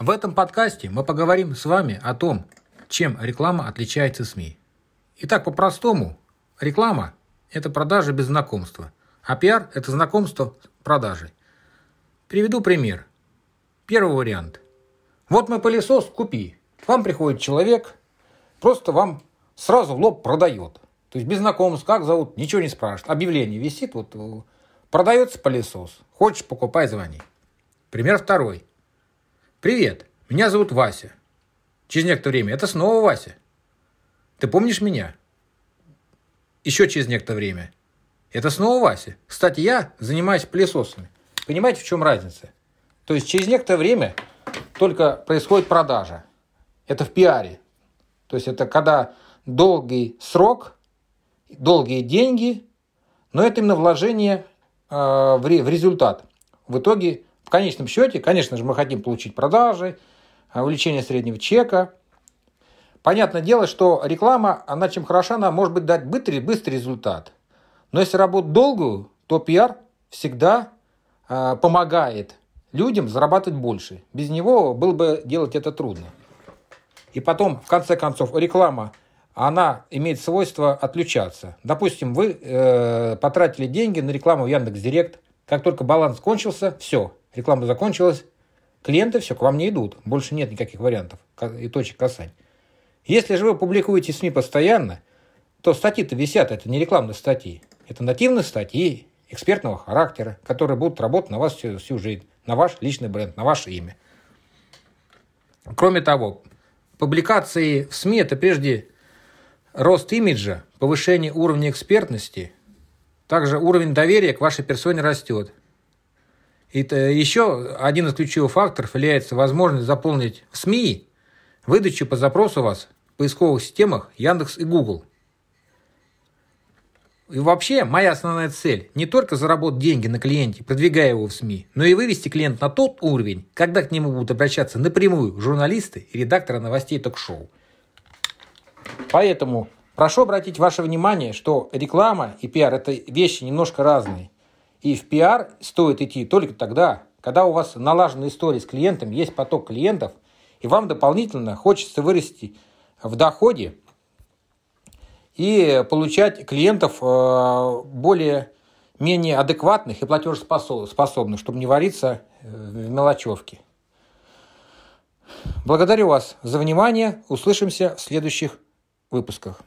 В этом подкасте мы поговорим с вами о том, чем реклама отличается СМИ. Итак, по-простому, реклама – это продажа без знакомства, а пиар – это знакомство с продажей. Приведу пример. Первый вариант. Вот мой пылесос, купи. К вам приходит человек, просто вам сразу в лоб продает. То есть без знакомств, как зовут, ничего не спрашивает. Объявление висит, вот продается пылесос. Хочешь, покупай, звони. Пример второй. Привет, меня зовут Вася. Через некоторое время это снова Вася. Ты помнишь меня? Еще через некоторое время. Это снова Вася. Кстати, я занимаюсь пылесосами. Понимаете, в чем разница? То есть через некоторое время только происходит продажа. Это в пиаре. То есть это когда долгий срок, долгие деньги, но это именно вложение э, в, в результат. В итоге в конечном счете, конечно же, мы хотим получить продажи, э, увеличение среднего чека. Понятное дело, что реклама, она чем хороша, она может быть дать быстрый, быстрый результат. Но если работать долгую, то пиар всегда э, помогает людям зарабатывать больше. Без него было бы делать это трудно. И потом, в конце концов, реклама, она имеет свойство отключаться. Допустим, вы э, потратили деньги на рекламу в Яндекс.Директ, как только баланс кончился, все, реклама закончилась, клиенты все к вам не идут, больше нет никаких вариантов и точек касания. Если же вы публикуете СМИ постоянно, то статьи-то висят, это не рекламные статьи, это нативные статьи экспертного характера, которые будут работать на вас всю, всю жизнь, на ваш личный бренд, на ваше имя. Кроме того, публикации в СМИ – это прежде рост имиджа, повышение уровня экспертности, также уровень доверия к вашей персоне растет. И еще один из ключевых факторов является возможность заполнить СМИ выдачу по запросу вас в поисковых системах Яндекс и Google. И вообще, моя основная цель не только заработать деньги на клиенте, продвигая его в СМИ, но и вывести клиента на тот уровень, когда к нему будут обращаться напрямую журналисты и редакторы новостей ток-шоу. Поэтому прошу обратить ваше внимание, что реклама и пиар – это вещи немножко разные. И в пиар стоит идти только тогда, когда у вас налажена история с клиентом, есть поток клиентов, и вам дополнительно хочется вырасти в доходе и получать клиентов э, более менее адекватных и платежеспособных, чтобы не вариться э, в мелочевке. Благодарю вас за внимание. Услышимся в следующих выпусках.